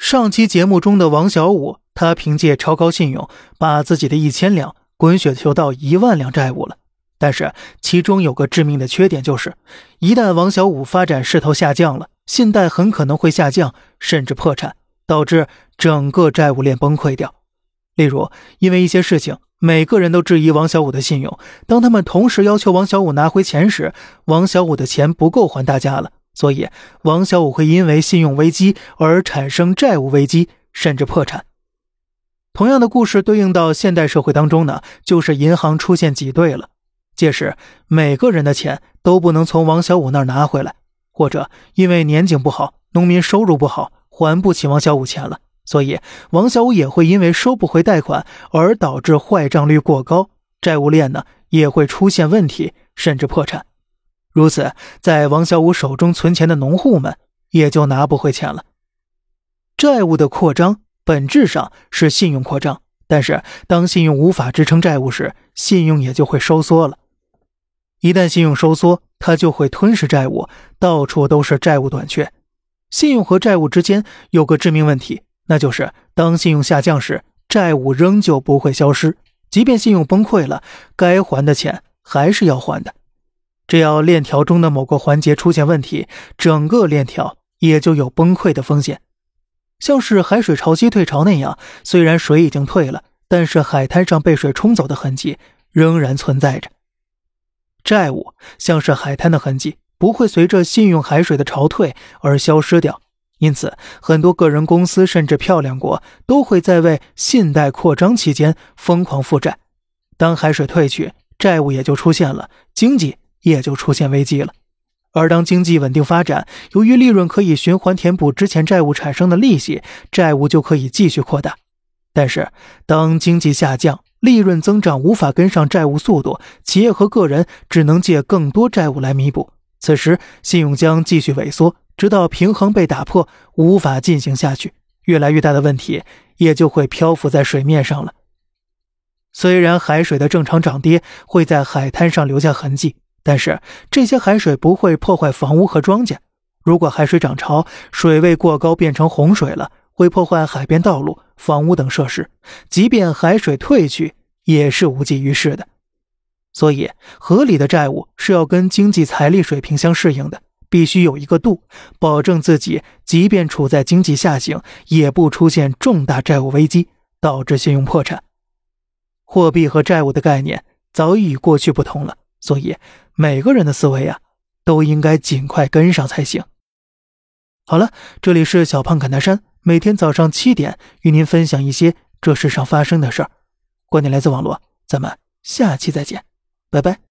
上期节目中的王小五，他凭借超高信用，把自己的一千两滚雪球到一万两债务了。但是其中有个致命的缺点，就是一旦王小五发展势头下降了，信贷很可能会下降，甚至破产，导致整个债务链崩溃掉。例如，因为一些事情，每个人都质疑王小五的信用。当他们同时要求王小五拿回钱时，王小五的钱不够还大家了。所以，王小五会因为信用危机而产生债务危机，甚至破产。同样的故事对应到现代社会当中呢，就是银行出现挤兑了。届时，每个人的钱都不能从王小五那儿拿回来，或者因为年景不好，农民收入不好，还不起王小五钱了，所以王小五也会因为收不回贷款而导致坏账率过高，债务链呢也会出现问题，甚至破产。如此，在王小五手中存钱的农户们也就拿不回钱了。债务的扩张本质上是信用扩张，但是当信用无法支撑债务时，信用也就会收缩了。一旦信用收缩，它就会吞噬债务，到处都是债务短缺。信用和债务之间有个致命问题，那就是当信用下降时，债务仍旧不会消失，即便信用崩溃了，该还的钱还是要还的。只要链条中的某个环节出现问题，整个链条也就有崩溃的风险。像是海水潮汐退潮那样，虽然水已经退了，但是海滩上被水冲走的痕迹仍然存在着。债务像是海滩的痕迹，不会随着信用海水的潮退而消失掉。因此，很多个人、公司甚至漂亮国都会在为信贷扩张期间疯狂负债。当海水退去，债务也就出现了，经济。也就出现危机了。而当经济稳定发展，由于利润可以循环填补之前债务产生的利息，债务就可以继续扩大。但是，当经济下降，利润增长无法跟上债务速度，企业和个人只能借更多债务来弥补。此时，信用将继续萎缩，直到平衡被打破，无法进行下去。越来越大的问题也就会漂浮在水面上了。虽然海水的正常涨跌会在海滩上留下痕迹。但是这些海水不会破坏房屋和庄稼。如果海水涨潮，水位过高变成洪水了，会破坏海边道路、房屋等设施。即便海水退去，也是无济于事的。所以，合理的债务是要跟经济财力水平相适应的，必须有一个度，保证自己即便处在经济下行，也不出现重大债务危机，导致信用破产。货币和债务的概念早已与过去不同了。所以，每个人的思维呀，都应该尽快跟上才行。好了，这里是小胖侃大山，每天早上七点与您分享一些这世上发生的事儿。观点来自网络，咱们下期再见，拜拜。